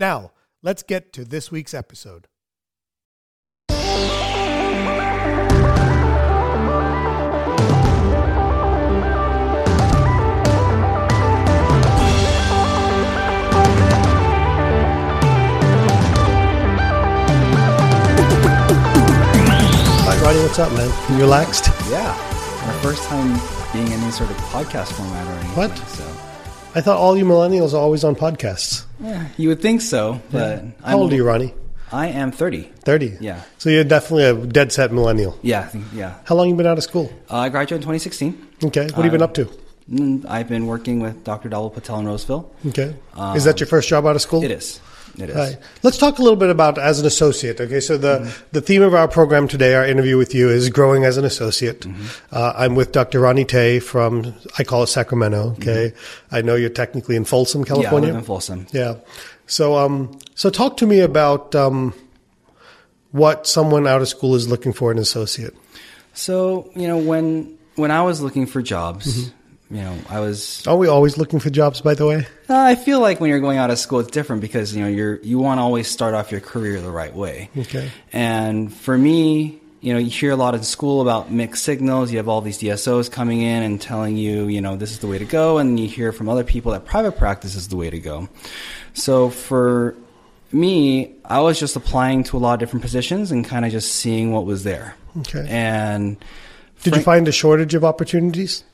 Now, let's get to this week's episode. Hi, Ronnie, what's up, man? You relaxed? Yeah, our first time being in any sort of podcast format or anything. What? So, I thought all you millennials are always on podcasts. yeah, you would think so, but How old are you, Ronnie? I am 30. 30. Yeah. So you're definitely a dead set millennial. Yeah, think, yeah. How long you been out of school? Uh, I graduated in 2016. Okay. What have you been up to? Mm, I've been working with Dr. Dhaval Patel in Roseville. Okay. is that your first job out of school? It is. It is. Right. Let's talk a little bit about as an associate. Okay, so the the theme of our program today, our interview with you, is growing as an associate. Uh, I'm with Dr. Ronnie Tay from I call it Sacramento. Okay, I know you're technically in Folsom, Yeah, I California. live in Folsom. Yeah. So um, so talk to me about um, what someone out of school is looking for in an associate. So, you know, when when I was looking for jobs, Mm-hmm. You know, I was Are we always looking for jobs? By the way. Uh, I feel like when you're going out of school, it's different because you know you're you want to always start off your career the right way. Okay. And for me, you know, you hear a lot in school about mixed signals. You have all these DSOs coming in and telling you, you know, this is the way to go, and you hear from other people that private practice is the way to go. So for me, I was just applying to a lot of different positions and kind of just seeing what was there. Okay. And Did you find a shortage of opportunities?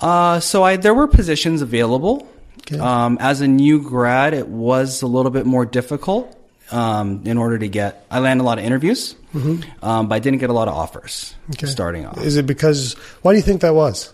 Uh, so I there were positions available. Okay. Um, as a new grad, it was a little bit more difficult um, in order to get. I landed a lot of interviews, um, but I didn't get a lot of offers Mm-hmm. Okay. starting off. Is it because? Why do you think that was?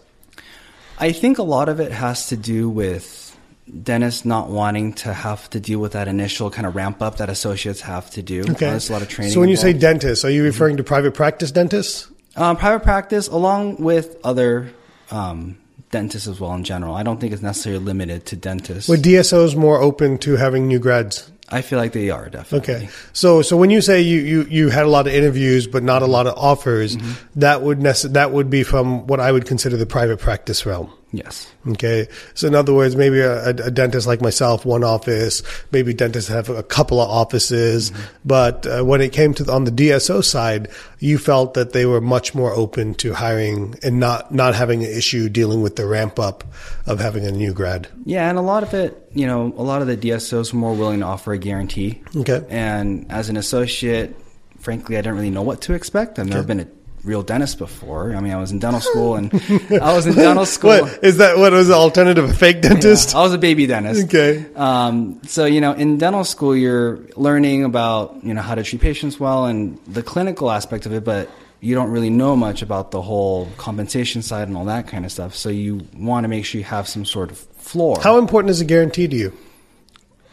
I think a lot of it has to do with dentists not wanting to have to deal with that initial kind of ramp up that associates have to do. Okay. There's a lot of training. So when you say involved. dentist, are you referring to private practice dentists? Um, private practice, along with other um, dentists as well in general. I don't think it's necessarily limited to dentists. Were DSOs more open to having new grads? I feel like they are definitely. Okay. So so when you say you, you, you had a lot of interviews but not a lot of offers, Mm-hmm. that would nece- that would be from what I would consider the private practice realm. Yes. Okay. So in other words, maybe a, a dentist like myself, one office, maybe dentists have a couple of offices, but uh, when it came to the, on the DSO side, you felt that they were much more open to hiring and not not having an issue dealing with the ramp up of having a new grad. Yeah, and a lot of it, you know, a lot of the DSOs were more willing to offer a guarantee. Okay. And as an associate, frankly, I didn't really know what to expect. I've never been a real dentist before. I mean, I was in dental school, and I was in dental school. What is that? What was the alternative? A fake dentist? I was a baby dentist. Okay. Um, so you know, in dental school, you're learning about you know how to treat patients well and the clinical aspect of it, but you don't really know much about the whole compensation side and all that kind of stuff. So you want to make sure you have some sort of floor. How important is a guarantee to you?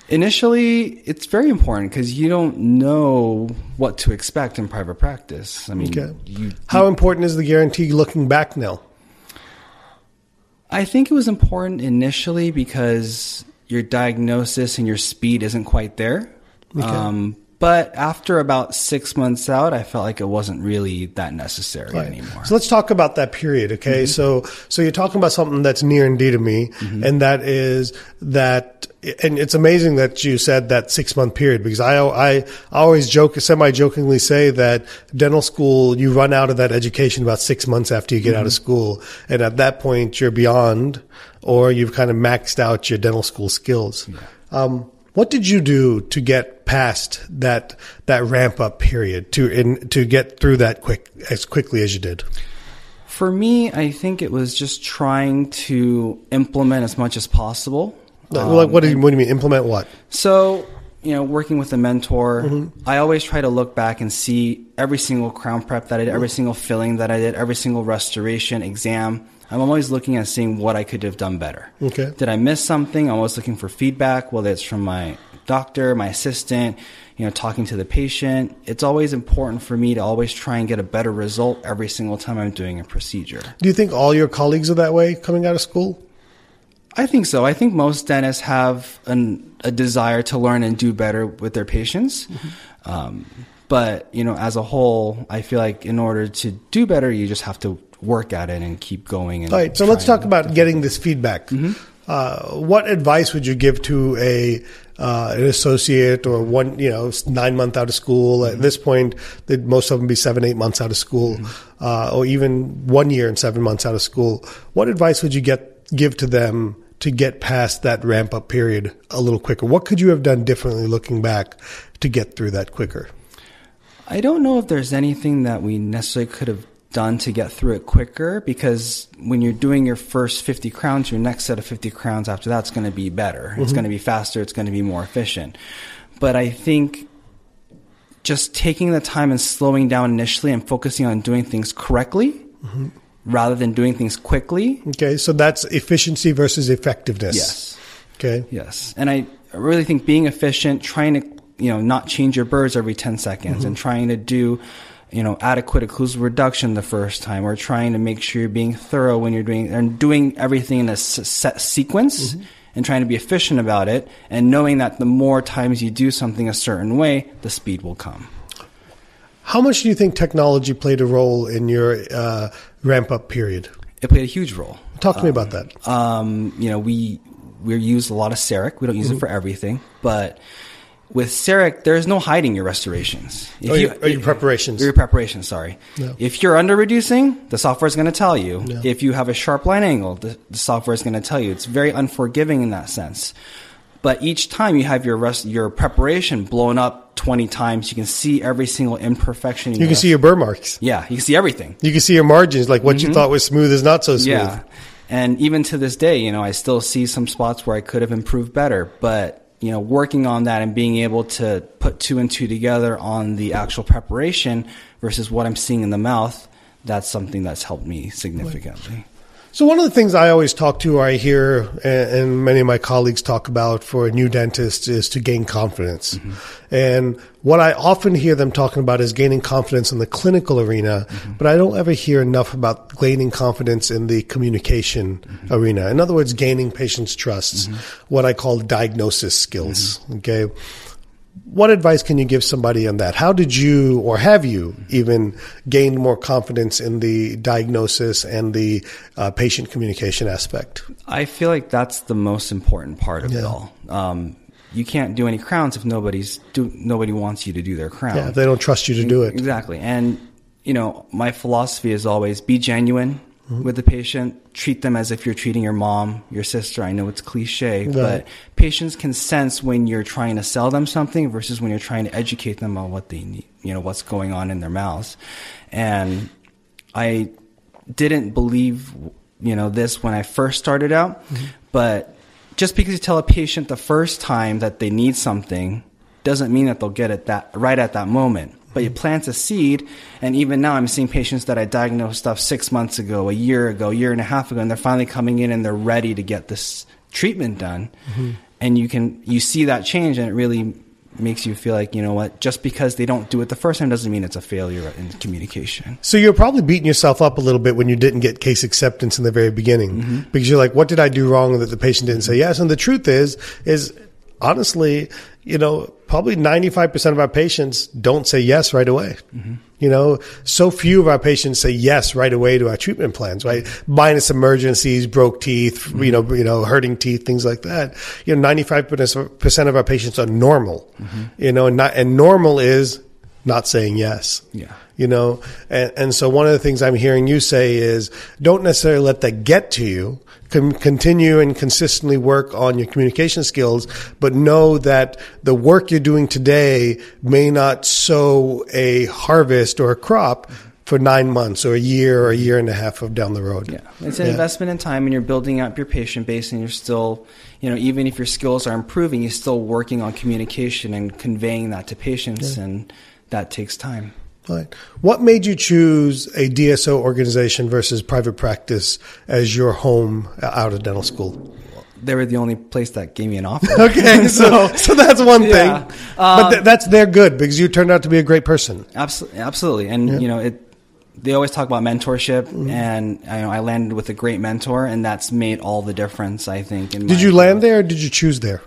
Initially, it's very important because you don't know what to expect in private practice. I mean, Okay. you, How important is the guarantee looking back now? I think it was important initially because your diagnosis and your speed isn't quite there. Um, but after about six months out, I felt like it wasn't really that necessary Right. anymore. So let's talk about that period, okay? Mm-hmm. So, so you're talking about something that's near and dear to me, mm-hmm. and that is that, and it's amazing that you said that six month period because I, I always joke, semi jokingly say that dental school, you run out of that education about six months after you get out of mm-hmm. school. And at that point, you're beyond, or you've kind of maxed out your dental school skills. Um, What did you do to get past that that ramp up period to in, to get through that quick as quickly as you did? For me, I think it was just trying to implement as much as possible. Like, what do you um, what do you mean implement what? So, you know, working with a mentor, mm-hmm. I always try to look back and see every single crown prep that I did, every mm-hmm. single filling that I did, every single restoration exam. I'm always looking at seeing what I could have done better. Okay. Did I miss something? I'm always looking for feedback, whether it's from my doctor, my assistant, you know, talking to the patient. It's always important for me to always try and get a better result every single time I'm doing a procedure. Do you think all your colleagues are that way coming out of school? I think so. I think most dentists have an, a desire to learn and do better with their patients. Um, but, you know, as a whole, I feel like in order to do better, you just have to work at it and keep going. And All right, so let's talk about getting this feedback. Uh, what advice would you give to a uh, an associate or one, you know, nine month out of school? At this point, they'd most of them be seven, eight months out of school, uh, or even one year and seven months out of school. What advice would you get give to them to get past that ramp up period a little quicker? What could you have done differently looking back to get through that quicker? I don't know if there's anything that we necessarily could have done to get through it quicker because when you're doing your first 50 crowns, your next set of 50 crowns after that's going to be better. It's mm-hmm. going to be faster. It's going to be more efficient. But I think just taking the time and slowing down initially and focusing on doing things correctly mm-hmm. rather than doing things quickly. Okay, so that's efficiency versus effectiveness. Yes. Okay. Yes. And I really think being efficient, trying to, you know, not change your burs every 10 seconds mm-hmm. and trying to do, you know, adequate occlusal reduction the first time or trying to make sure you're being thorough when you're doing and doing everything in a s- set sequence and trying to be efficient about it and knowing that the more times you do something a certain way, the speed will come. How much do you think technology played a role in your uh, ramp up period? It played a huge role. Talk to me about that. um, you know, we we use a lot of CEREC. We don't use it for everything, but with CEREC, there's no hiding your restorations. If Or your- or your preparations. Your preparations, sorry. If you're under reducing, the software is going to tell you. If you have a sharp line angle, the, the software is going to tell you. It's very unforgiving in that sense. But each time you have your rest, your preparation blown up 20 times, you can see every single imperfection. in You can see your burr marks. yeah, you can see everything. You can see your margins, like what you mm-hmm. thought was smooth is not so smooth. Yeah. And even to this day, you know, I still see some spots where I could have improved better, but you know, working on that and being able to put two and two together on the actual preparation versus what I'm seeing in the mouth, that's something that's helped me significantly. So one of the things I always talk to, or I hear, and, many of my colleagues talk about for a new dentist is to gain confidence. Mm-hmm. And what I often hear them talking about is gaining confidence in the clinical arena, mm-hmm. but I don't ever hear enough about gaining confidence in the communication mm-hmm. arena. In other words, gaining patients' trust, what I call diagnosis skills. Okay. What advice can you give somebody on that? How did you, or have you, even gained more confidence in the diagnosis and the uh, patient communication aspect? I feel like that's the most important part of it all. Um, you can't do any crowns if nobody's do, nobody wants you to do their crown. Yeah, they don't trust you to do it. Exactly. And, you know, my philosophy is always be genuine Mm-hmm. with the patient. Treat them as if you're treating your mom, your sister. I know it's cliche, Right. but patients can sense when you're trying to sell them something versus when you're trying to educate them on what they need, you know, what's going on in their mouths. And I didn't believe, you know, this when I first started out, but just because you tell a patient the first time that they need something doesn't mean that they'll get it that right at that moment. But you plant a seed, and even now I'm seeing patients that I diagnosed stuff six months ago, a year ago, a year and a half ago, and they're finally coming in and they're ready to get this treatment done. Mm-hmm. And you can you see that change, and it really makes you feel like you know what, just because they don't do it the first time doesn't mean it's a failure in communication. So you're probably beating yourself up a little bit when you didn't get case acceptance in the very beginning mm-hmm. because you're like, what did I do wrong that the patient didn't say yes? And the truth is, is honestly, you know, probably 95% of our patients don't say yes right away. You know, so few of our patients say yes right away to our treatment plans, right? Minus emergencies, broke teeth, you know, you know, hurting teeth, things like that. You know, 95% of our patients are normal, you know, and not, and normal is not saying yes. Yeah. You know, and, and so one of the things I'm hearing you say is don't necessarily let that get to you. Con- continue and consistently work on your communication skills, but know that the work you're doing today may not sow a harvest or a crop for nine months or a year or a year and a half of down the road. Yeah, it's an investment in time, and you're building up your patient base, and you're still, you know, even if your skills are improving, you're still working on communication and conveying that to patients, and that takes time. Right. What made you choose a DSO organization versus private practice as your home out of dental school? They were the only place that gave me an offer. Okay, so so that's one thing, Yeah. but Um, th- that's they're good because you turned out to be a great person. Absolutely, absolutely, and you know it. They always talk about mentorship, Mm-hmm. and you know, I landed with a great mentor, and that's made all the difference. I think. In Did you land there or did you choose there?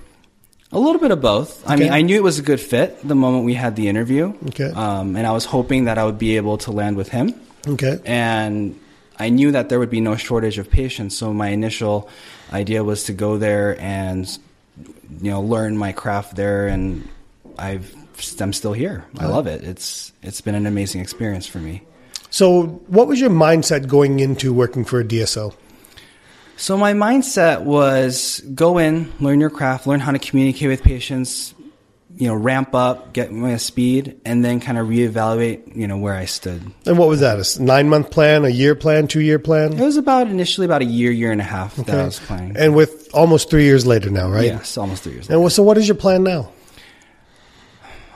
A little bit of both. I mean, I knew it was a good fit the moment we had the interview. Okay. Um, and I was hoping that I would be able to land with him. Okay. And I knew that there would be no shortage of patients. So my initial idea was to go there and, you know, learn my craft there. And I've, I'm still here. I love it. It's, it's been an amazing experience for me. So, what was your mindset going into working for a DSO? So my mindset was go in, learn your craft, learn how to communicate with patients, you know, ramp up, get my speed, and then kind of reevaluate, you know, where I stood. And what was that? A nine month plan, a year plan, two year plan? It was about initially about a year, year and a half that I was planning. And with almost three years later now, right? Yes, almost three years. And what- so, what is your plan now?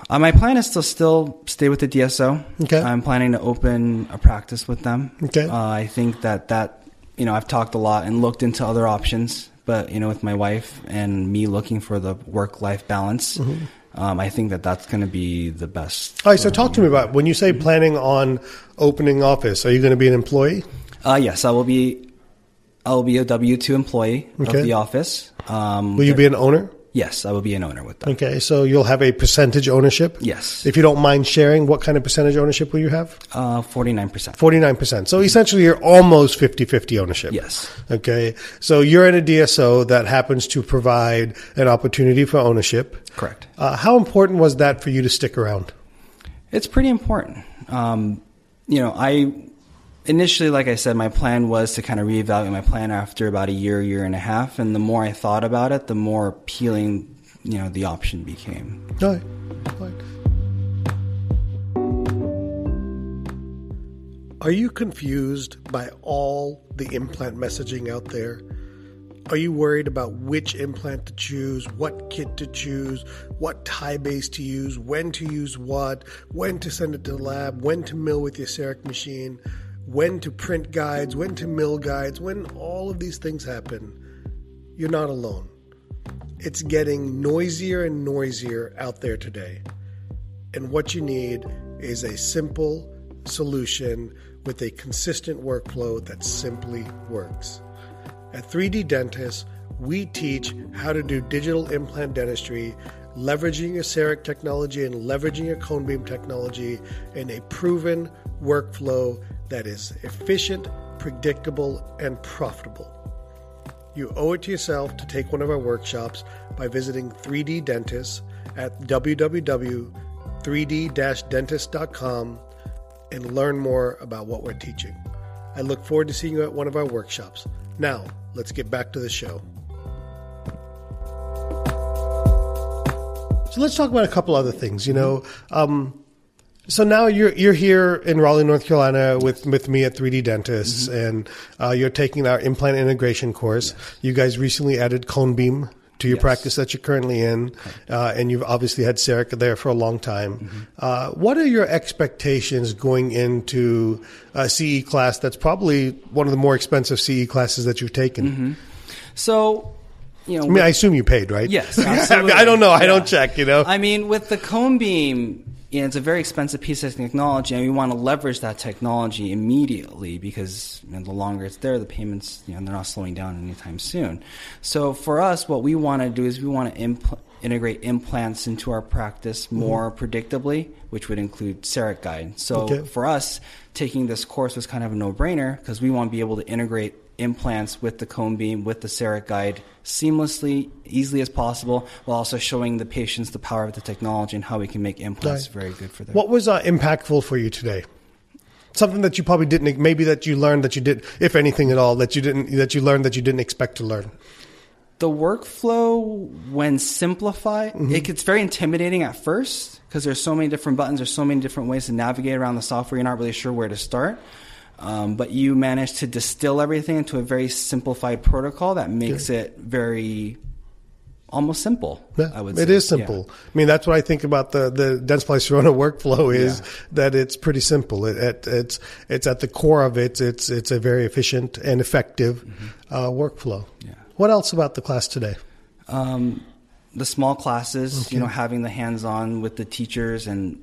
Uh, my plan is to still stay with the DSO. Okay. I'm planning to open a practice with them. Okay. Uh, I think that that, you know, I've talked a lot and looked into other options, but, you know, with my wife and me looking for the work life balance, Mm-hmm. um, I think that that's going to be the best. All right, so talk to me about when you say planning on opening office. Are you going to be an employee? Uh, yes, I will be. I will be a W two employee Okay. of the office. Um, Will you be an owner? Yes, I will be an owner with them. Okay, so you'll have a percentage ownership. Yes, If you don't mind sharing, what kind of percentage ownership will you have? forty nine percent. 49%. So essentially, you're almost 50 50 ownership. Yes. Okay. So you're in a DSO that happens to provide an opportunity for ownership. Correct. Uh, how important was that for you to stick around? It's pretty important. Um, you know, I initially, like I said, my plan was to kind of reevaluate my plan after about a year, year and a half. And the more I thought about it, the more appealing, you know, the option became. All right. All right. Are you confused by all the implant messaging out there? Are you worried about which implant to choose, what kit to choose, what tie base to use, when to use what, when to send it to the lab, when to mill with your CEREC machine, when to print guides, when to mill guides, when all of these things happen? You're not alone. It's getting noisier and noisier out there today. And what you need is a simple solution with a consistent workflow that simply works. At 3D Dentist, we teach how to do digital implant dentistry, leveraging your CEREC technology and leveraging your cone beam technology in a proven workflow that is efficient, predictable, and profitable. You owe it to yourself to take one of our workshops by visiting 3D Dentist at www.3d-dentist.com and learn more about what we're teaching. I look forward to seeing you at one of our workshops. Now, let's get back to the show. So let's talk about a couple other things. You know, um, so now you're you're here in Raleigh, North Carolina, with with me at 3D Dentists, and uh, you're taking our implant integration course. You guys recently added Cone Beam to your Yes. practice that you're currently in, uh, and you've obviously had CEREC there for a long time. Uh, what are your expectations going into a CE class that's probably one of the more expensive CE classes that you've taken? So, you know, I mean, I assume you paid, right? Yes, I, mean. I don't know. I don't check. You know. I mean, with the cone beam, you know, it's a very expensive piece of technology, and we want to leverage that technology immediately because you know, the longer it's there, the payments, you know, they're not slowing down anytime soon. So for us, what we want to do is we want to impl- integrate implants into our practice Mm-hmm. more predictably, which would include CEREC guide. So Okay. for us, taking this course was kind of a no-brainer because we want to be able to integrate implants with the cone beam, with the CEREC guide seamlessly, easily as possible, while also showing the patients the power of the technology and how we can make implants Right. very good for them. What was uh, impactful for you today? Something that you probably didn't, maybe that you learned that you did, if anything at all, that you didn't, that you learned that you didn't expect to learn. the workflow when simplified Mm-hmm. it gets very intimidating at first because there's so many different buttons there's so many different ways to navigate around the software you're not really sure where to start um, but you manage to distill everything into a very simplified protocol that makes it very almost simple Yeah, i would it say is simple. I mean, that's what I think about the the Dentsply Sirona workflow is Yeah. that it's pretty simple. It, it, it's it's at the core of it. It's it's a very efficient and effective uh, workflow. Mm-hmm. Yeah. What else about the class today? um, the small classes, you know, having the hands-on with the teachers and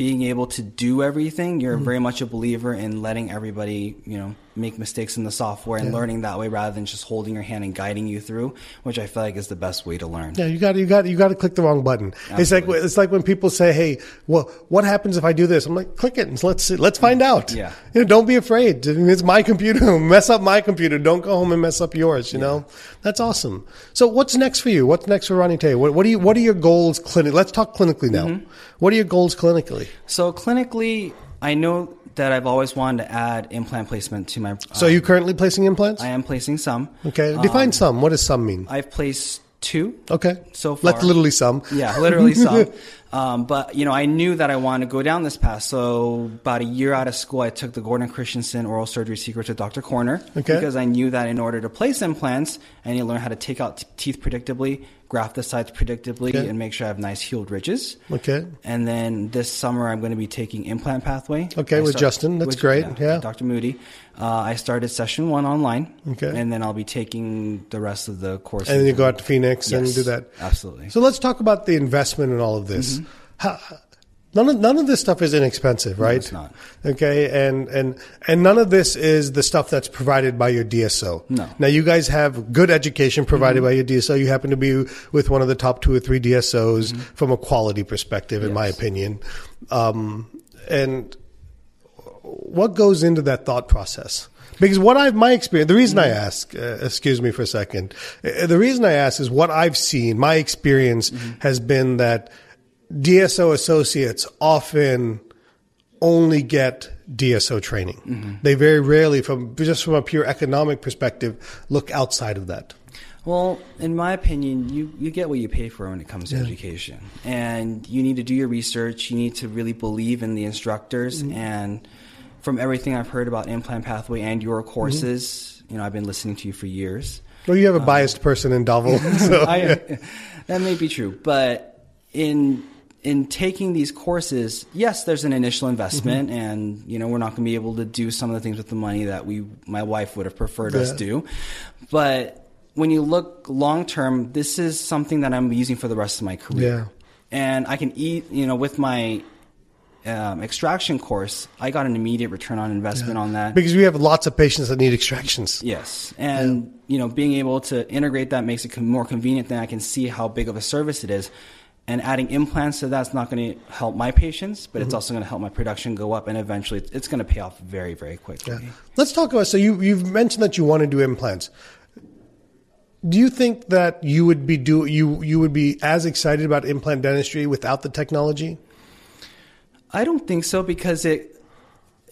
being able to do everything. You're mm-hmm. very much a believer in letting everybody, you know, make mistakes in the software and Yeah. learning that way rather than just holding your hand and guiding you through, which I feel like is the best way to learn. Yeah, you got you got you got to click the wrong button. It's like it's like when people say, "Hey, well, what happens if I do this?" I'm like, "Click it and let's see, let's find out." Yeah. you know, don't be afraid. It's my computer. mess up my computer. Don't go home and mess up yours. You know, that's awesome. So, what's next for you? What's next for Ronnie Tay? What, what do you What are your goals clinic? Let's talk clinically now. Mm-hmm. What are your goals clinically? So clinically, I know that I've always wanted to add implant placement to my. So, are you currently placing implants? I am placing some. okay, define Um, some. What does some mean? I've placed two. Okay, so far. Like literally some. Yeah, literally some. um, but you know, I knew that I wanted to go down this path. So about a year out of school, I took the Gordon Christensen Oral Surgery Secret to Dr. Corner Okay. because I knew that in order to place implants, I need to learn how to take out t- teeth predictably, graft the sides predictably, Okay. and make sure I have nice healed ridges. Okay. And then this summer, I'm going to be taking implant pathway. Okay, I with Justin. That's great. Yeah. Dr. Moody. Uh, I started session one online. Okay. And then I'll be taking the rest of the course. And then you go out to Phoenix and do that. Absolutely. So let's talk about the investment in all of this. Mm-hmm. How, none of none of this stuff is inexpensive, right? it's not. Okay, and and and none of this is the stuff that's provided by your DSO. No. Mm-hmm. Now you guys have good education provided by your DSO. You happen to be with one of the top two or three DSOs Mm-hmm. from a quality perspective, in my opinion. Um, and what goes into that thought process? Because what I've my experience, the reason I ask, uh, excuse me for a second, uh, the reason I ask is what I've seen. My experience has been that DSO associates often only get DSO training. Mm-hmm. They very rarely, from just from a pure economic perspective, look outside of that. Well, in my opinion, you, you get what you pay for when it comes to education. And you need to do your research. You need to really believe in the instructors. Mm-hmm. And from everything I've heard about Implant Pathway and your courses, mm-hmm. you know, I've been listening to you for years. Well, you have a um, biased person in Dhaval, so I, that may be true, but in in taking these courses, yes, there's an initial investment, Mm-hmm. and you know we're not going to be able to do some of the things with the money that we my wife would have preferred us Yeah. do, but when you look long term, this is something that I'm using for the rest of my career, Yeah. and I can eat. You know, with my um, extraction course, I got an immediate return on investment on that. because we have lots of patients that need extractions. Yes, and you know, being able to integrate that makes it more convenient. Then I can see how big of a service it is, and adding implants to that's not going to help my patients, but Mm-hmm. it's also going to help my production go up, and eventually it's, it's going to pay off very, very quickly. Yeah. Let's talk about. So you you've mentioned that you want to do implants. Do you think that you would be do you you would be as excited about implant dentistry without the technology? I don't think so because it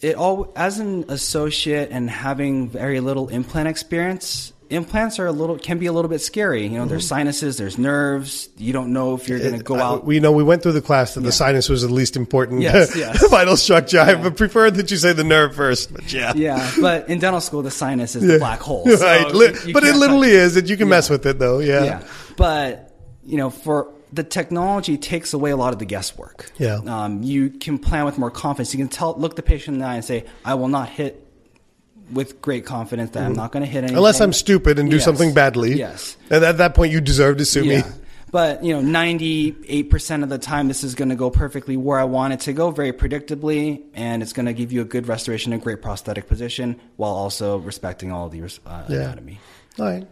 it all as an associate and having very little implant experience. Implants are a little can be a little bit scary. You know, there's sinuses, there's nerves. You don't know if you're going to go I- out. We know we went through the class that the sinus was the least important Yes, yes. vital structure. I would prefer that you say the nerve first, but yeah. yeah, but in dental school, the sinus is the black hole. so right. you- you but it literally is. That you can mess with it though. Yeah. yeah. But you know, for the technology takes away a lot of the guesswork. Yeah. Um, you can plan with more confidence. You can tell, look the patient in the eye and say, "I will not hit." With great confidence that I'm mm-hmm. not going to hit anything. Unless I'm stupid and do Yes. something badly. Yes. And at that point, you deserve to sue me. But you know, 98% of the time, this is going to go perfectly where I want it to go, very predictably, and it's going to give you a good restoration, a great prosthetic position, while also respecting all the uh, Yeah. anatomy. All right,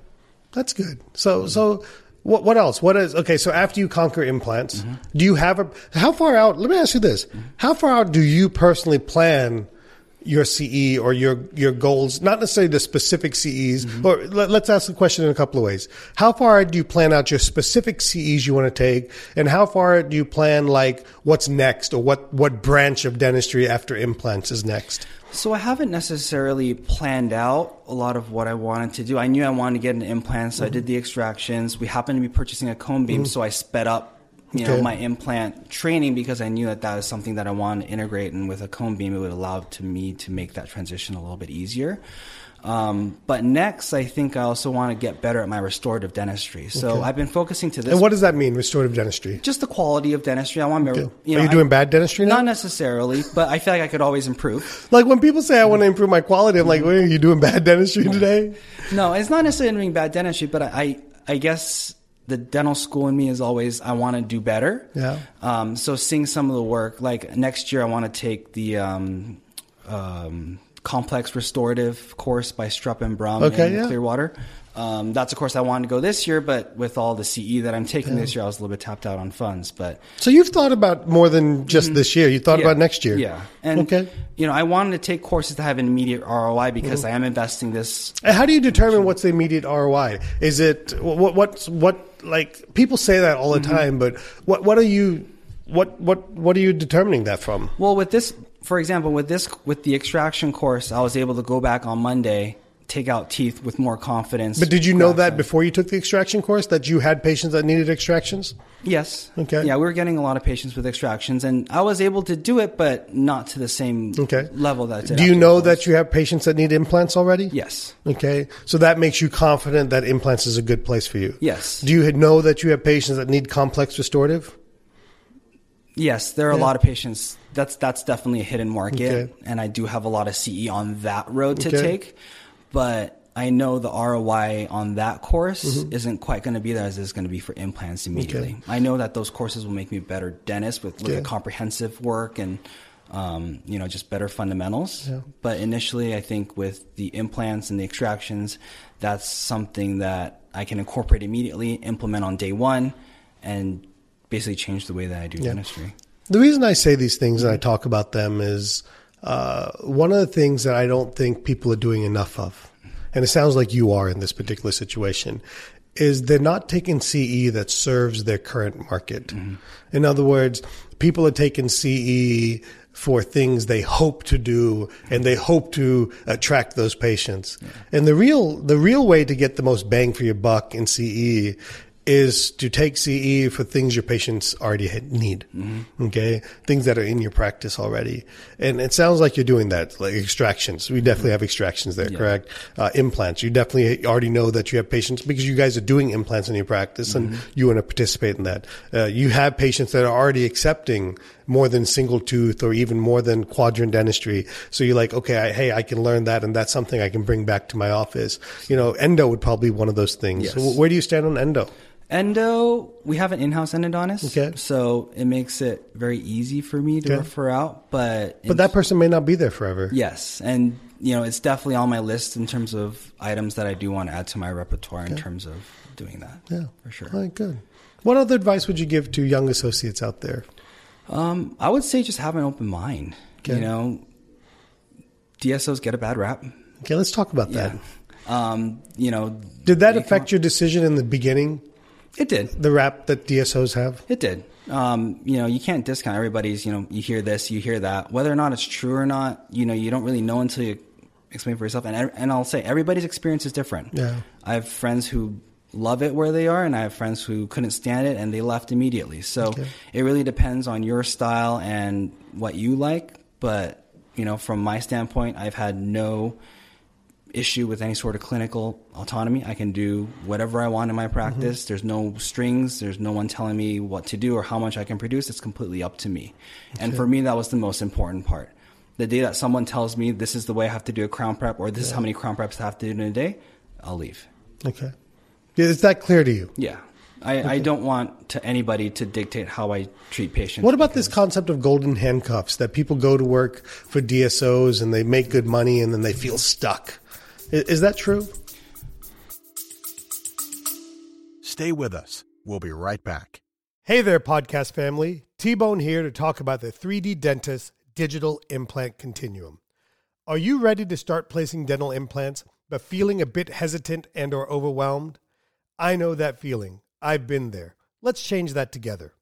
that's good. So, so what? What else? What is okay? So after you conquer implants, mm-hmm. do you have a? How far out? Let me ask you this: mm-hmm. How far out do you personally plan your CE or your your goals, not necessarily the specific CEs, or mm-hmm. let, us ask the question in a couple of ways. How far do you plan out your specific CEs you want to take, and how far do you plan like what's next, or what what branch of dentistry after implants is next? So I haven't necessarily planned out a lot of what I wanted to do. I knew I wanted to get an implant, so I mm-hmm. did the extractions. We happened to be purchasing a cone beam, mm-hmm. so I sped up you know my implant training because I knew that that was something that I wanted to integrate, and with a cone beam, it would allow to me to make that transition a little bit easier. Um, but next, I think I also want to get better at my restorative dentistry. So Okay. I've been focusing to this. And what does that mean, restorative dentistry? just the quality of dentistry. I want to, Okay. you know, Are you I- doing bad dentistry now? Not necessarily, but I feel like I could always improve. Like when people say I want to improve my quality, I'm like, Wait, are you doing bad dentistry today? No, it's not necessarily doing bad dentistry, but I, I, I guess the dental school in me is always I want to do better. Yeah. Um, so seeing some of the work, like next year, I want to take the um, um, complex restorative course by Strupp and Brum Okay, in yeah. Clearwater. Um, that's a course I wanted to go this year, but with all the CE that I'm taking this year, I was a little bit tapped out on funds. But So you've thought about more than just this year. You thought. Yeah. about next year. yeah, and okay. you know, I wanted to take courses that have an immediate ROI because Mm-hmm. I am investing this And How do you determine what's the immediate ROI? Is it what what's what like people say that all the Mm-hmm. time, but what what are you what what what are you determining that from? Well, with this, for example, with this, with the extraction course, I was able to go back on Monday, take out teeth with more confidence. But did you know that before you took the extraction course that you had patients that needed extractions? Yes. Okay. Yeah, we were getting a lot of patients with extractions, and I was able to do it, but not to the same Okay. level that. Did Do you know that you have patients that need implants already? Yes. Okay. So that makes you confident that implants is a good place for you. Yes. Do you know that you have patients that need complex restorative? Yes, there are a lot of patients. That's that's definitely a hidden market, Okay. and I do have a lot of CE on that road to Okay. take. But I know the ROI on that course Mm-hmm. isn't quite going to be there as it's going to be for implants immediately. I know that those courses will make me a better dentist with Okay. at comprehensive work and um, you know just better fundamentals. Yeah. But initially, I think with the implants and the extractions, that's something that I can incorporate immediately, implement on day one, and basically change the way that I do dentistry. The reason I say these things and I talk about them is uh, one of the things that I don't think people are doing enough of, and it sounds like you are in this particular situation, is they're not taking CE that serves their current market. In other words, people are taking CE for things they hope to do and they hope to attract those patients. And the real the real way to get the most bang for your buck in CE is to take CE for things your patients already need. Okay, things that are in your practice already, and it sounds like you're doing that. Like extractions, we definitely have extractions there, correct? Uh, implants, you definitely already know that you have patients because you guys are doing implants in your practice, and you want to participate in that. Uh, you have patients that are already accepting more than single tooth or even more than quadrant dentistry. So you're like, okay, I, hey, I can learn that, and that's something I can bring back to my office. You know, endo would probably be one of those things. Yes. So where do you stand on endo? Endo, we have an in-house endodontist, Okay. so it makes it very easy for me to Okay. refer out. But But that person may not be there forever. yes, and you know it's definitely on my list in terms of items that I do want to add to my repertoire in terms of doing that. Yeah, for sure. All right, good. What other advice would you give to young associates out there? Um, I would say just have an open mind. Okay. You know, DSOs get a bad rap. Okay, let's talk about that. Yeah. Um, you know, Did that affect your decision in the beginning? It did. The rap that DSOs have? It did. Um, you know, you can't discount everybody's, you know, you hear this, you hear that. Whether or not it's true or not, you know, you don't really know until you explain for yourself. And, and I'll say everybody's experience is different. Yeah. I have friends who love it where they are, and I have friends who couldn't stand it and they left immediately. So Okay. it really depends on your style and what you like. But, you know, from my standpoint, I've had no issue with any sort of clinical autonomy. I can do whatever I want in my practice. Mm-hmm. There's no strings. There's no one telling me what to do or how much I can produce. It's completely up to me. And for me, that was the most important part. The day that someone tells me this is the way I have to do a crown prep or this is how many crown preps I have to do in a day, I'll leave. Okay. Is that clear to you? Yeah. I, I don't want to anybody to dictate how I treat patients. What about this concept of golden handcuffs that people go to work for DSOs and they make good money and then they feel stuck? I- Is that true? Stay with us. We'll be right back. Hey there, podcast family. T Bone here to talk about the 3D Dentist Digital Implant Continuum. Are you ready to start placing dental implants but feeling a bit hesitant and or overwhelmed? I know that feeling. I've been there. Let's change that together.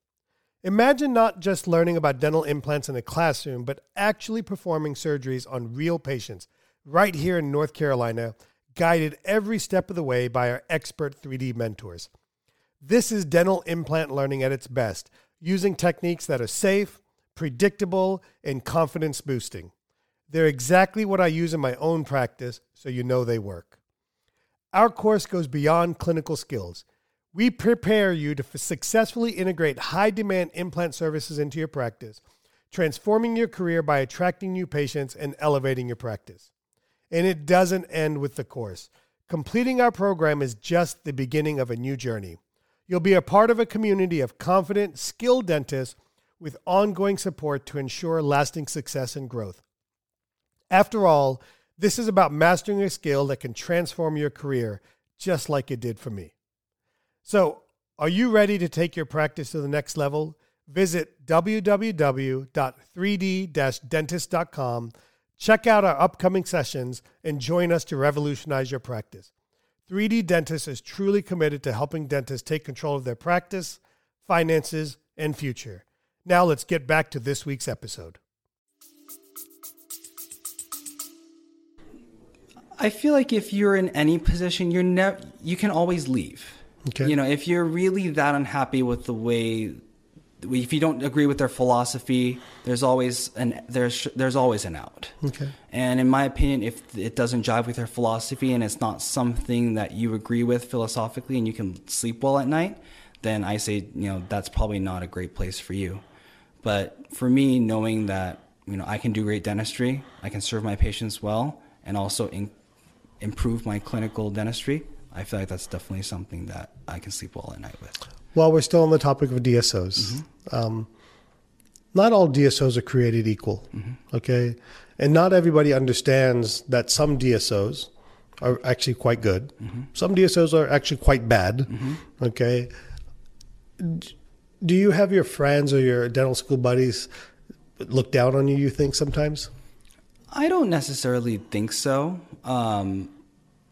Imagine not just learning about dental implants in a classroom, but actually performing surgeries on real patients right here in North Carolina, guided every step of the way by our expert 3D mentors. This is dental implant learning at its best, using techniques that are safe, predictable, and confidence boosting. They're exactly what I use in my own practice, so you know they work. Our course goes beyond clinical skills. We prepare you to successfully integrate high demand implant services into your practice, transforming your career by attracting new patients and elevating your practice. And it doesn't end with the course. Completing our program is just the beginning of a new journey. You'll be a part of a community of confident, skilled dentists with ongoing support to ensure lasting success and growth. After all, this is about mastering a skill that can transform your career, just like it did for me. So, are you ready to take your practice to the next level? Visit www.3d-dentist.com, check out our upcoming sessions, and join us to revolutionize your practice. 3D Dentist is truly committed to helping dentists take control of their practice, finances, and future. Now let's get back to this week's episode. I feel like if you're in any position, you're never you can always leave. Okay. You know, if you're really that unhappy with the way if you don't agree with their philosophy, there's always an there's there's always an out. Okay. And in my opinion, if it doesn't jive with their philosophy and it's not something that you agree with philosophically and you can sleep well at night, then I say, you know, that's probably not a great place for you. But for me, knowing that, you know, I can do great dentistry, I can serve my patients well, and also in, improve my clinical dentistry, I feel like that's definitely something that I can sleep well at night with. While we're still on the topic of DSOs, um, not all DSOs are created equal. Okay. And not everybody understands that some DSOs are actually quite good. Some DSOs are actually quite bad. Okay. Do you have your friends or your dental school buddies look down on you, you think sometimes? I don't necessarily think so. Um,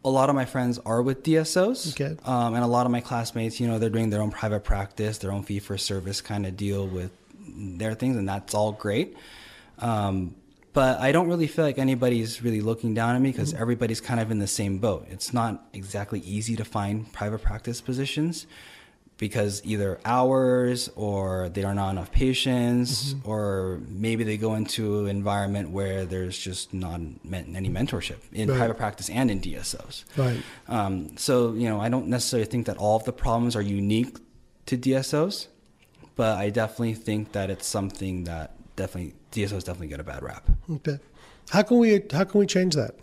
a lot of my friends are with DSOs. Okay. Um, and a lot of my classmates, you know, they're doing their own private practice, their own fee for service kind of deal with their things, and that's all great. Um, but I don't really feel like anybody's really looking down at me because everybody's kind of in the same boat. It's not exactly easy to find private practice positions because either hours or there are not enough patients or maybe they go into an environment where there's just not any mentorship in Right. private practice and in DSOs. Right. Um, so, you know, I don't necessarily think that all of the problems are unique to DSOs, but I definitely think that it's something that definitely DSOs definitely get a bad rap. Okay. How can we how can we change that?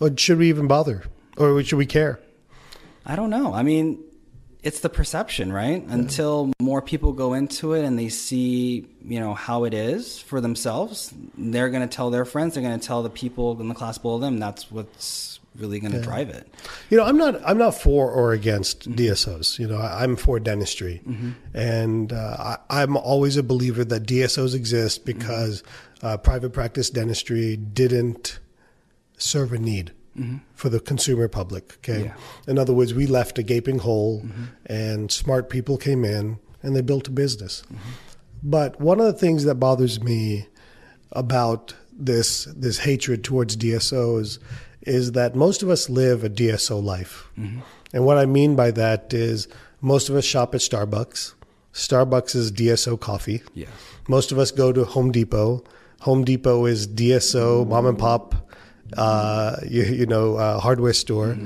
Or should we even bother? Or should we care? I don't know. I mean, it's the perception, right? Until more people go into it and they see, you know, how it is for themselves, they're going to tell their friends, they're going to tell the people in the class below them. That's what's really going to drive it. You know, I'm not I'm not for or against DSOs. You know, I, I'm for dentistry, and uh, I, I'm always a believer that DSOs exist because uh, private practice dentistry didn't serve a need Mm-hmm. for the consumer public. Okay, Yeah. in other words, we left a gaping hole, mm-hmm. and smart people came in and they built a business. Mm-hmm. But one of the things that bothers me about this this hatred towards DSOs is that most of us live a DSO life. And what I mean by that is most of us shop at Starbucks. Starbucks is DSO coffee. Yeah. Most of us go to Home Depot. Home Depot is DSO mom and pop uh, you, you know, uh, hardware store.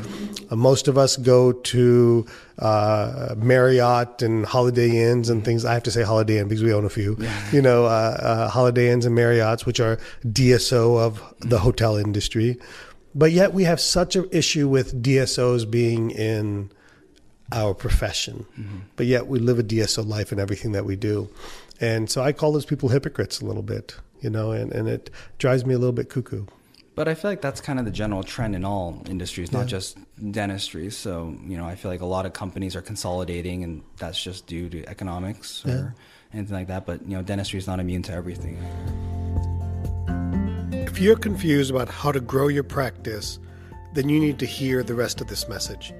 Uh, most of us go to uh, Marriott and Holiday Inns and things. I have to say Holiday Inn because we own a few. You know, uh, uh, Holiday Inns and Marriotts, which are DSO of the hotel industry. But yet we have such an issue with DSOs being in our profession. But yet we live a DSO life in everything that we do. And so I call those people hypocrites a little bit, you know, and, and it drives me a little bit cuckoo. But I feel like that's kind of the general trend in all industries, not Yeah. just dentistry. So, you know, I feel like a lot of companies are consolidating, and that's just due to economics or anything like that. But, you know, dentistry is not immune to everything. If you're confused about how to grow your practice, then you need to hear the rest of this message.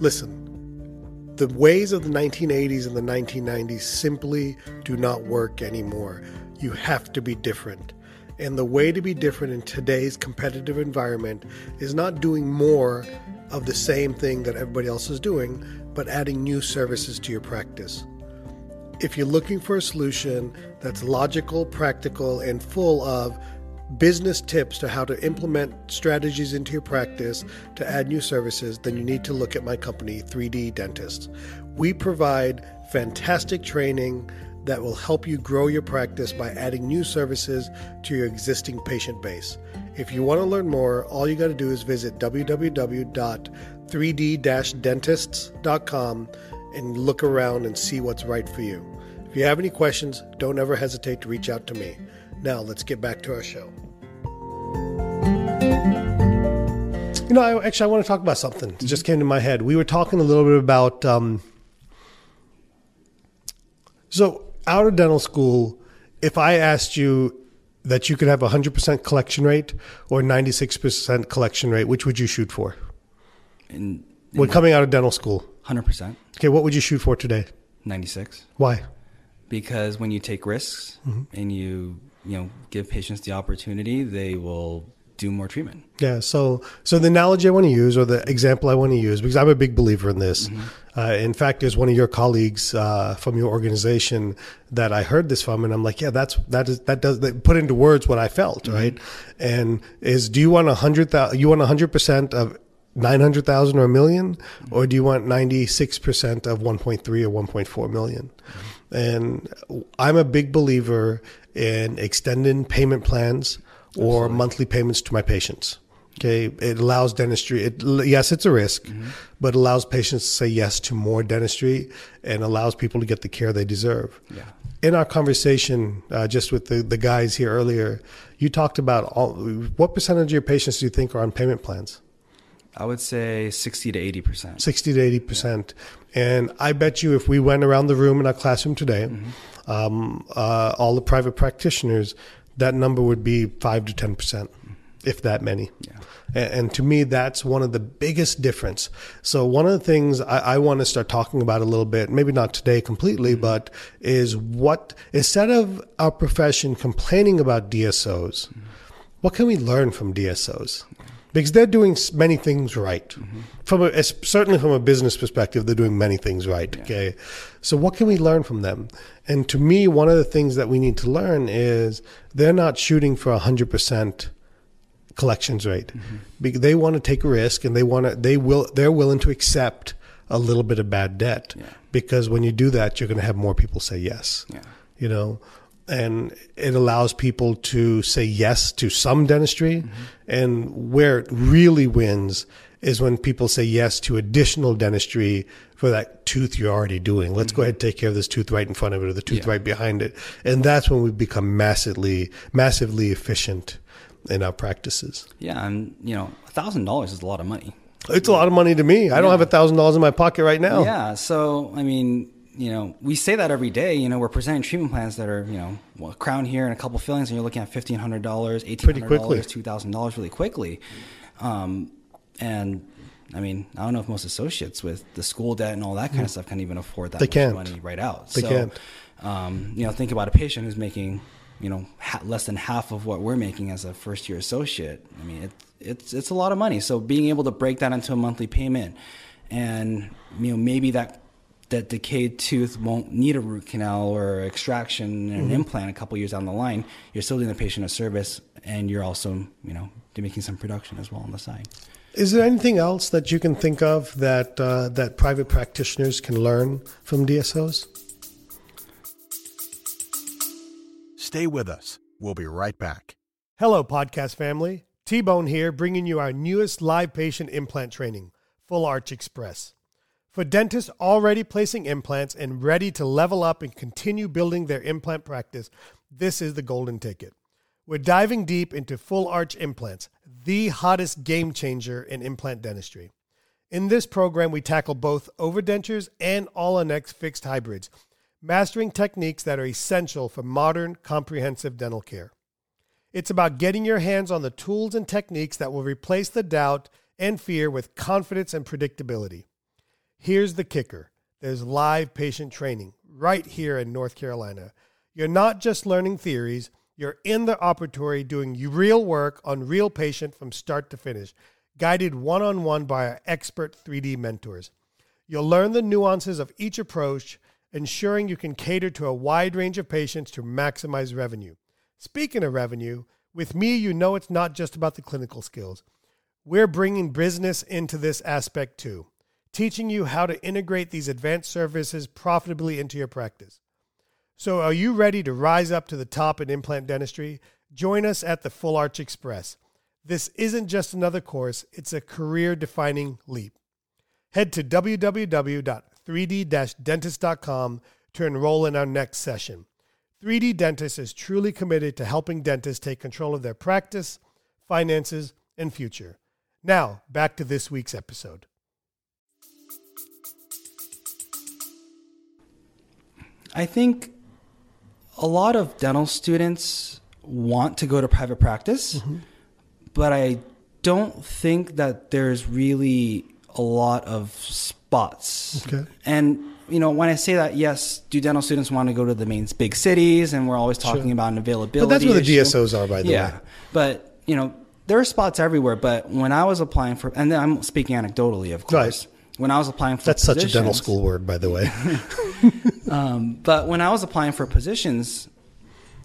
Listen, the ways of the 1980s and the 1990s simply do not work anymore. You have to be different. And the way to be different in today's competitive environment is not doing more of the same thing that everybody else is doing, but adding new services to your practice. If you're looking for a solution that's logical, practical, and full of business tips to how to implement strategies into your practice to add new services, then you need to look at my company, 3D Dentists. We provide fantastic training that will help you grow your practice by adding new services to your existing patient base. If you want to learn more, all you got to do is visit www.3d-dentists.com and look around and see what's right for you. If you have any questions, don't ever hesitate to reach out to me. Now, let's get back to our show. You know, I, actually, I want to talk about something. It just came to my head. We were talking a little bit about. Um, so, out of dental school, if I asked you that you could have a 100% collection rate or 96% collection rate, which would you shoot for? In, in When coming out of dental school. 100%, Okay, what would you shoot for today? 96. Why? Because when you take risks mm-hmm. and you, you know, give patients the opportunity, they will do more treatment. Yeah. So, so the analogy I want to use, or the example I want to use, because I'm a big believer in this. Uh, in fact, there's one of your colleagues uh, from your organization that I heard this from, and I'm like, yeah, that's that is that does that put into words what I felt, right? And is do you want a hundred thousand? You want a hundred percent of nine hundred thousand or a 1000000 or do you want ninety six percent of one point three or one point four million? And I'm a big believer in extending payment plans or monthly payments to my patients. Okay, it allows dentistry. It, yes, it's a risk, but allows patients to say yes to more dentistry and allows people to get the care they deserve. Yeah. In our conversation, uh, just with the, the guys here earlier, you talked about all, what percentage of your patients do you think are on payment plans? I would say 60 to 80%. 60 to 80 percent. And I bet you if we went around the room in our classroom today, um, uh, all the private practitioners, that number would be 5 to 10 percent, if that many. Yeah. And, and to me, that's one of the biggest difference. So one of the things I, I want to start talking about a little bit, maybe not today completely, mm-hmm. but is what instead of our profession complaining about DSOs, mm-hmm. what can we learn from DSOs? Because they're doing many things right. Mm-hmm. From a, certainly from a business perspective, they're doing many things right. Okay, so what can we learn from them? And to me, one of the things that we need to learn is they're not shooting for hundred percent collections rate. Mm-hmm. Be- They want to take a risk and they want to they will they're willing to accept a little bit of bad debt Yeah. because when you do that you're going to have more people say yes. Yeah. You know, and it allows people to say yes to some dentistry mm-hmm. and where it really wins is when people say yes to additional dentistry for that tooth you're already doing. Let's go ahead and take care of this tooth right in front of it or the tooth Yeah. right behind it. And that's when we become massively massively efficient in our practices. Yeah. And, you know, a $1,000 is a lot of money. It's a lot of money to me. I don't have a thousand dollars in my pocket right now. Yeah. So, I mean, you know, we say that every day. You know, we're presenting treatment plans that are, you know, well, a crown here and a couple fillings, and you're looking at fifteen hundred dollars, eighteen hundred dollars, two thousand dollars, really quickly. Um, and I mean, I don't know if most associates with the school debt and all that kind of stuff can even afford that They much can't. money right out. They so, can't. Um, you know, think about a patient who's making, you know, ha- less than half of what we're making as a first year associate. I mean, it, it's it's a lot of money. So being able to break that into a monthly payment, and you know, maybe that that decayed tooth won't need a root canal or extraction and an implant a couple years down the line. You're still doing the patient a service, and you're also, you know, making some production as well on the side. Is there anything else that you can think of that uh, that private practitioners can learn from DSOs? Stay with us. We'll be right back. Hello, podcast family. T Bone here, bringing you our newest live patient implant training, Full Arch Express. For dentists already placing implants and ready to level up and continue building their implant practice, this is the golden ticket. We're diving deep into full arch implants, the hottest game changer in implant dentistry. In this program, we tackle both overdentures and All-on-X fixed hybrids, mastering techniques that are essential for modern, comprehensive dental care. It's about getting your hands on the tools and techniques that will replace the doubt and fear with confidence and predictability. Here's the kicker there's live patient training right here in North Carolina. You're not just learning theories, you're in the operatory doing real work on real patient from start to finish, guided one on one by our expert 3D mentors. You'll learn the nuances of each approach, ensuring you can cater to a wide range of patients to maximize revenue. Speaking of revenue, with me, you know it's not just about the clinical skills. We're bringing business into this aspect too, teaching you how to integrate these advanced services profitably into your practice. So, are you ready to rise up to the top in implant dentistry? Join us at the Full Arch Express. This isn't just another course, it's a career defining leap. Head to www.3d dentist.com to enroll in our next session. 3D Dentist is truly committed to helping dentists take control of their practice, finances, and future. Now, back to this week's episode. I think a lot of dental students want to go to private practice, mm-hmm. but I don't think that there's really a lot of spots. Okay. And you know, when I say that, yes, do dental students want to go to the main big cities, and we're always talking sure. about an availability. But that's where the issue. DSOs are, by the yeah. way. But you know, there are spots everywhere. But when I was applying for, and I'm speaking anecdotally, of course. Right. When I was applying for that's such a dental school word, by the way. um, but when I was applying for positions,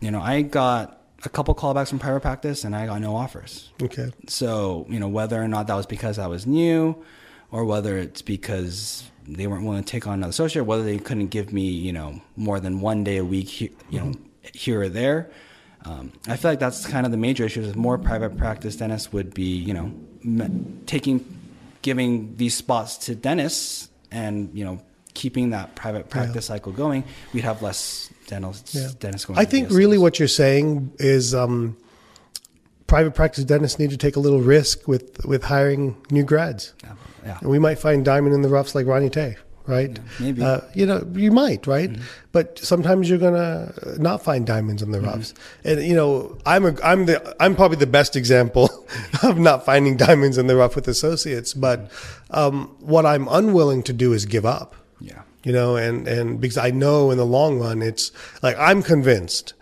you know, I got a couple callbacks from private practice, and I got no offers. Okay. So you know, whether or not that was because I was new, or whether it's because they weren't willing to take on another associate, whether they couldn't give me, you know, more than one day a week, you know, mm-hmm. here or there. Um, I feel like that's kind of the major issue. Is more private practice dentists would be, you know, taking, giving these spots to dentists, and you know, keeping that private practice yeah. cycle going. We'd have less dentists, yeah. dentists going. I think really what you're saying is. Um, private practice dentists need to take a little risk with, with hiring new grads. Yeah. Yeah. And we might find diamond in the roughs like Ronnie Tay, right? Maybe. Uh, you know, you might, right? Mm-hmm. But sometimes you're gonna not find diamonds in the mm-hmm. roughs. And you know, I'm a, I'm the I'm probably the best example of not finding diamonds in the rough with associates. But um, what I'm unwilling to do is give up. You know, and and because I know in the long run, it's like I'm convinced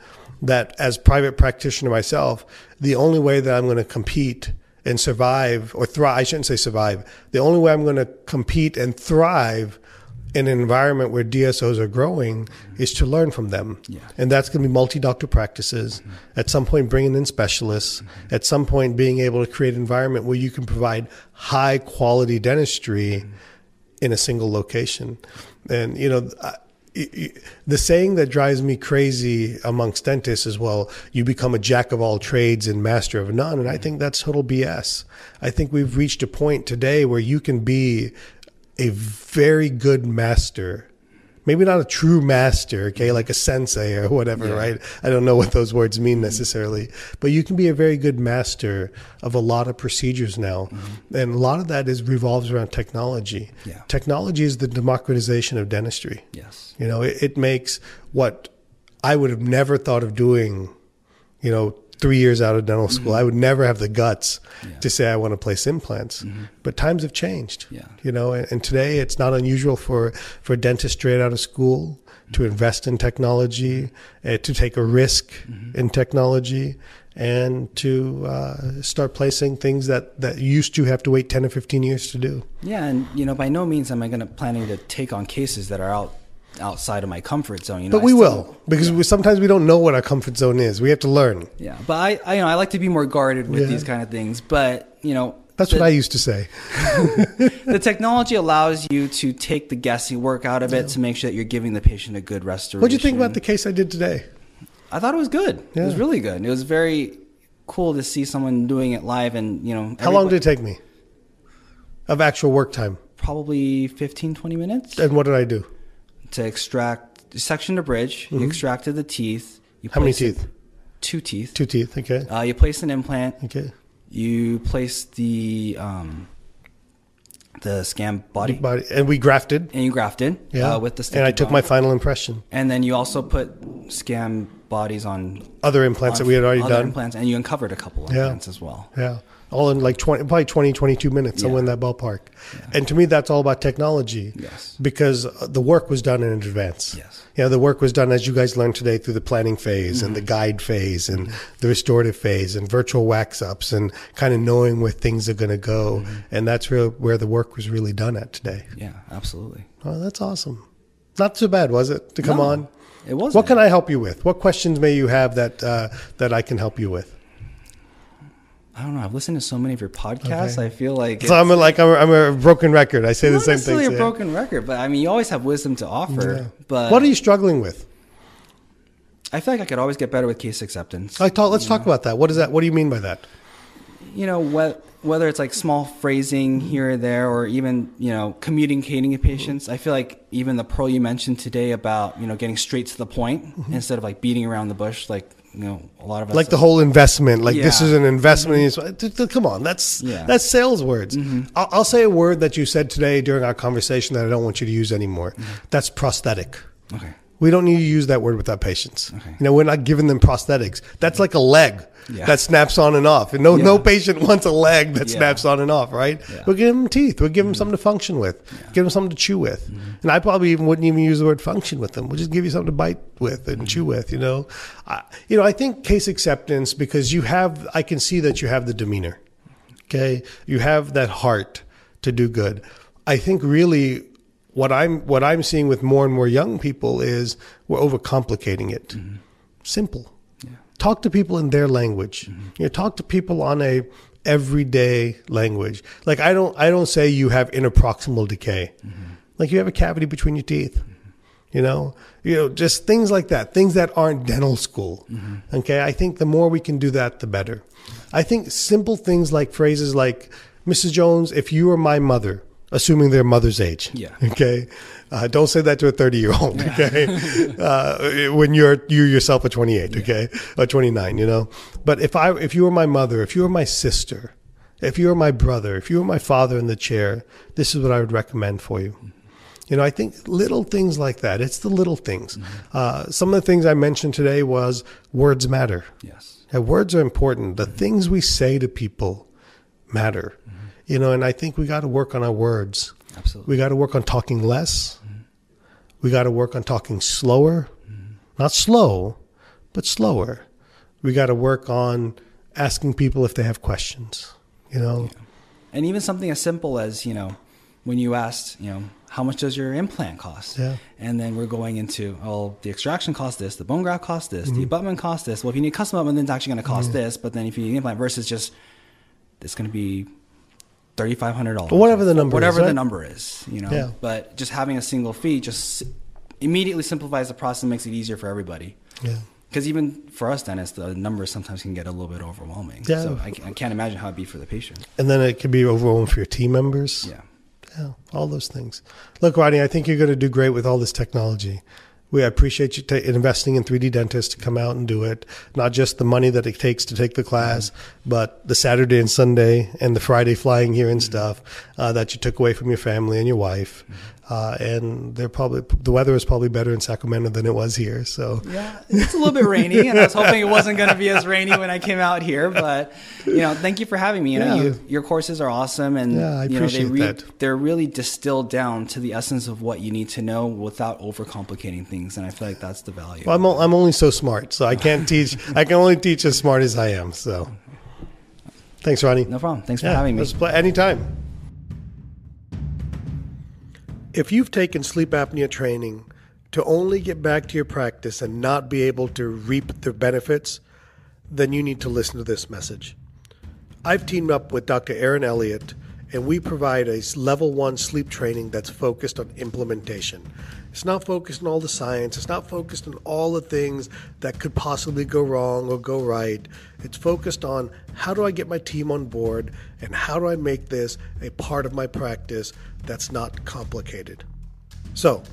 that as private practitioner myself, the only way that I'm going to compete and survive or thrive. I shouldn't say survive. The only way I'm going to compete and thrive in an environment where DSOs are growing is to learn from them. Yeah. And that's going to be multi doctor practices. Mm-hmm. At some point, bringing in specialists. Mm-hmm. At some point, being able to create an environment where you can provide high quality dentistry mm-hmm. in a single location. And, you know, the saying that drives me crazy amongst dentists is well you become a jack of all trades and master of none. And i mm-hmm. think that's total bs i think we've reached a point today where you can be a very good master maybe not a true master, okay, like a sensei or whatever, yeah. right? I don't know what those words mean necessarily, but you can be a very good master of a lot of procedures now. Mm-hmm. And a lot of that is revolves around technology. Yeah. Technology is the democratization of dentistry. Yes. You know, it, it makes what I would have never thought of doing, you know, three years out of dental school. Mm-hmm. I would never have the guts yeah. to say I want to place implants. Mm-hmm. But times have changed. Yeah. You know, and, and, today it's not unusual for for dentists straight out of school mm-hmm. to invest in technology, uh, to take a risk mm-hmm. in technology, and to uh, start placing things that that used to have to wait ten or fifteen years to do. Yeah, and you know, by no means am I going to planning to take on cases that are out outside of my comfort zone. You know, but we still, will because yeah. we, sometimes we don't know what our comfort zone is. We have to learn. Yeah, but I, I you know, I like to be more guarded with yeah. these kind of things. But you know, that's the, what I used to say. the technology allows you to take the guessing work out of it yeah. to make sure that you're giving the patient a good restoration. What do you think about the case I did today? I thought it was good. It was really good. It was very cool to see someone doing it live, and you know, how long did it take me of actual work time? Probably 15, 20 minutes. And what did I do? To extract section the bridge. Mm-hmm. You extracted the teeth. You How many teeth? Two teeth. Two teeth. Okay. Uh, you place an implant. Okay. You place the um, the scan body. body, and we grafted. And you grafted. Yeah. Uh, with the and I took body. my final impression. And then you also put scan bodies on Other implants on that we had already other done. implants, and you uncovered a couple of Yeah. implants as well. Yeah. All in like 20, probably 20, 22 minutes, Yeah. that ballpark. And to me, that's all about technology. Yes. Because uh, the work was done in advance. Yes. You know, the work was done, as you guys learned today, through the planning phase and the guide phase and the restorative phase and virtual wax ups and kind of knowing where things are going to go. And that's real, where the work was really done at today. Yeah, absolutely. Oh, that's awesome. Not so bad, was it, to come No, on? It was. What can I help you with? What questions may you have that uh, that I can help you with? I don't know. I've listened to so many of your podcasts. Okay. I feel like So I'm a, like I'm a, I'm a broken record. I say the not same necessarily thing. a broken record, but I mean, you always have wisdom to offer. But what are you struggling with? I feel like I could always get better with case acceptance. I talk, let's talk about that. What is that? What do you mean by that? you know, wh- whether it's like small phrasing here or there, or even you know, communicating to patients. I feel like even the pearl you mentioned today about you know getting straight to the point Mm-hmm. instead of like beating around the bush, like you know, a lot of us Like the whole investment. Like this is an investment. Mm-hmm. Th- Come on, that's Yeah. that's sales words. Mm-hmm. I'll, I'll say a word that you said today during our conversation that I don't want you to use anymore. Mm-hmm. That's prosthetic. Okay. We don't need to use that word with our patients. Okay. You know, we're not giving them prosthetics. That's like a leg Yeah. that snaps on and off. And no, no patient wants a leg that Yeah. snaps on and off, right? Yeah. We'll give them teeth. We'll give them mm-hmm. something to function with. Give them something to chew with. Mm-hmm. And I probably even wouldn't even use the word function with them. We'll just give you something to bite with and chew mm-hmm. with, you know? I, you know, I think case acceptance because you have, I can see that you have the demeanor. Okay. You have that heart to do good. I think really what I'm what I'm seeing with more and more young people is we're overcomplicating it. Mm-hmm. Simple. Talk to people in their language. Mm-hmm. You know, talk to people on a everyday language. Like I don't I don't say you have interproximal decay. Mm-hmm. Like you have a cavity between your teeth. You know, you know, just things like that, things that aren't dental school. Okay, I think the more we can do that, the better. I think simple things like phrases like, "Mrs. Jones, if you were my mother," assuming their mother's age. Yeah. Okay. Uh, don't say that to a 30 year old. Okay. uh, when you're you yourself at 28. Okay. Or 29. You know. But if I if you were my mother, if you were my sister, if you were my brother, if you were my father in the chair, this is what I would recommend for you. You know, I think little things like that. It's the little things. Uh, some of the things I mentioned today was words matter. Yes. Yeah, words are important. The things we say to people matter. You know, and I think we got to work on our words. Absolutely. We got to work on talking less. We got to work on talking slower. Not slow, but slower. We got to work on asking people if they have questions. You know, And even something as simple as, you know, when you asked, you know, how much does your implant cost? Yeah. And then we're going into, oh, the extraction costs this, the bone graft costs this, Mm-hmm. the abutment costs this. Well, if you need a custom abutment, then it's actually going to cost this. But then if you need implant versus just, it's going to be $3,500. Whatever the number is, Whatever right? the number is, you know. Yeah. But just having a single fee just immediately simplifies the process and makes it easier for everybody. yeah. Because even for us dentists, the numbers sometimes can get a little bit overwhelming. Yeah. So I, I can't imagine how it'd be for the patient. And then it can be overwhelming for your team members. Yeah. Yeah, all those things. Look, Ronnie, I think you're going to do great with all this technology. We appreciate you investing in 3D dentists to come out and do it. Not just the money that it takes to take the class, but the Saturday and Sunday and the Friday flying here and stuff uh, that you took away from your family and your wife. Uh, and they're probably the weather is probably better in Sacramento than it was here. So Yeah, it's a little bit rainy, and I was hoping it wasn't going to be as rainy when I came out here. But you know, thank you for having me. You know, Yeah. you, your courses are awesome, and Yeah, I you know, appreciate they re- that. They're really distilled down to the essence of what you need to know without overcomplicating things, and I feel like that's the value. well, I'm, o- I'm only so smart, so I can't teach. I can only teach as smart as I am. So thanks, Ronnie. no problem. Thanks for having me. Play anytime. If you've taken sleep apnea training to only get back to your practice and not be able to reap the benefits, then you need to listen to this message. I've teamed up with Dr. Aaron Elliott, and we provide a level one sleep training that's focused on implementation. It's not focused on all the science, it's not focused on all the things that could possibly go wrong or go right. It's focused on how do I get my team on board and how do I make this a part of my practice that's not complicated. So,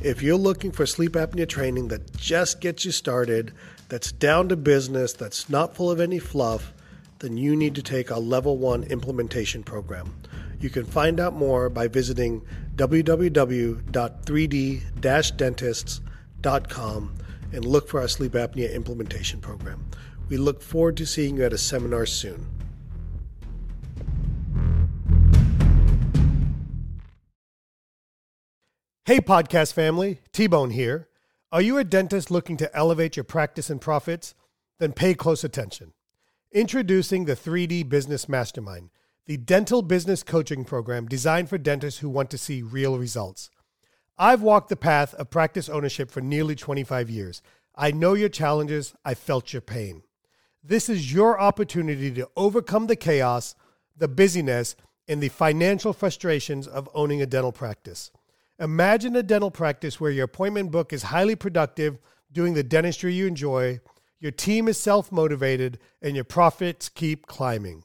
if you're looking for sleep apnea training that just gets you started, that's down to business, that's not full of any fluff, then you need to take a level one implementation program. You can find out more by visiting www.3d-dentists.com and look for our sleep apnea implementation program. We look forward to seeing you at a seminar soon. Hey, podcast family, T Bone here. Are you a dentist looking to elevate your practice and profits? Then pay close attention. Introducing the 3D Business Mastermind, the dental business coaching program designed for dentists who want to see real results. I've walked the path of practice ownership for nearly 25 years. I know your challenges, I felt your pain. This is your opportunity to overcome the chaos, the busyness, and the financial frustrations of owning a dental practice. Imagine a dental practice where your appointment book is highly productive, doing the dentistry you enjoy, your team is self motivated, and your profits keep climbing.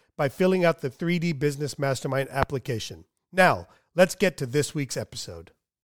by filling out the 3D Business Mastermind application. Now, let's get to this week's episode.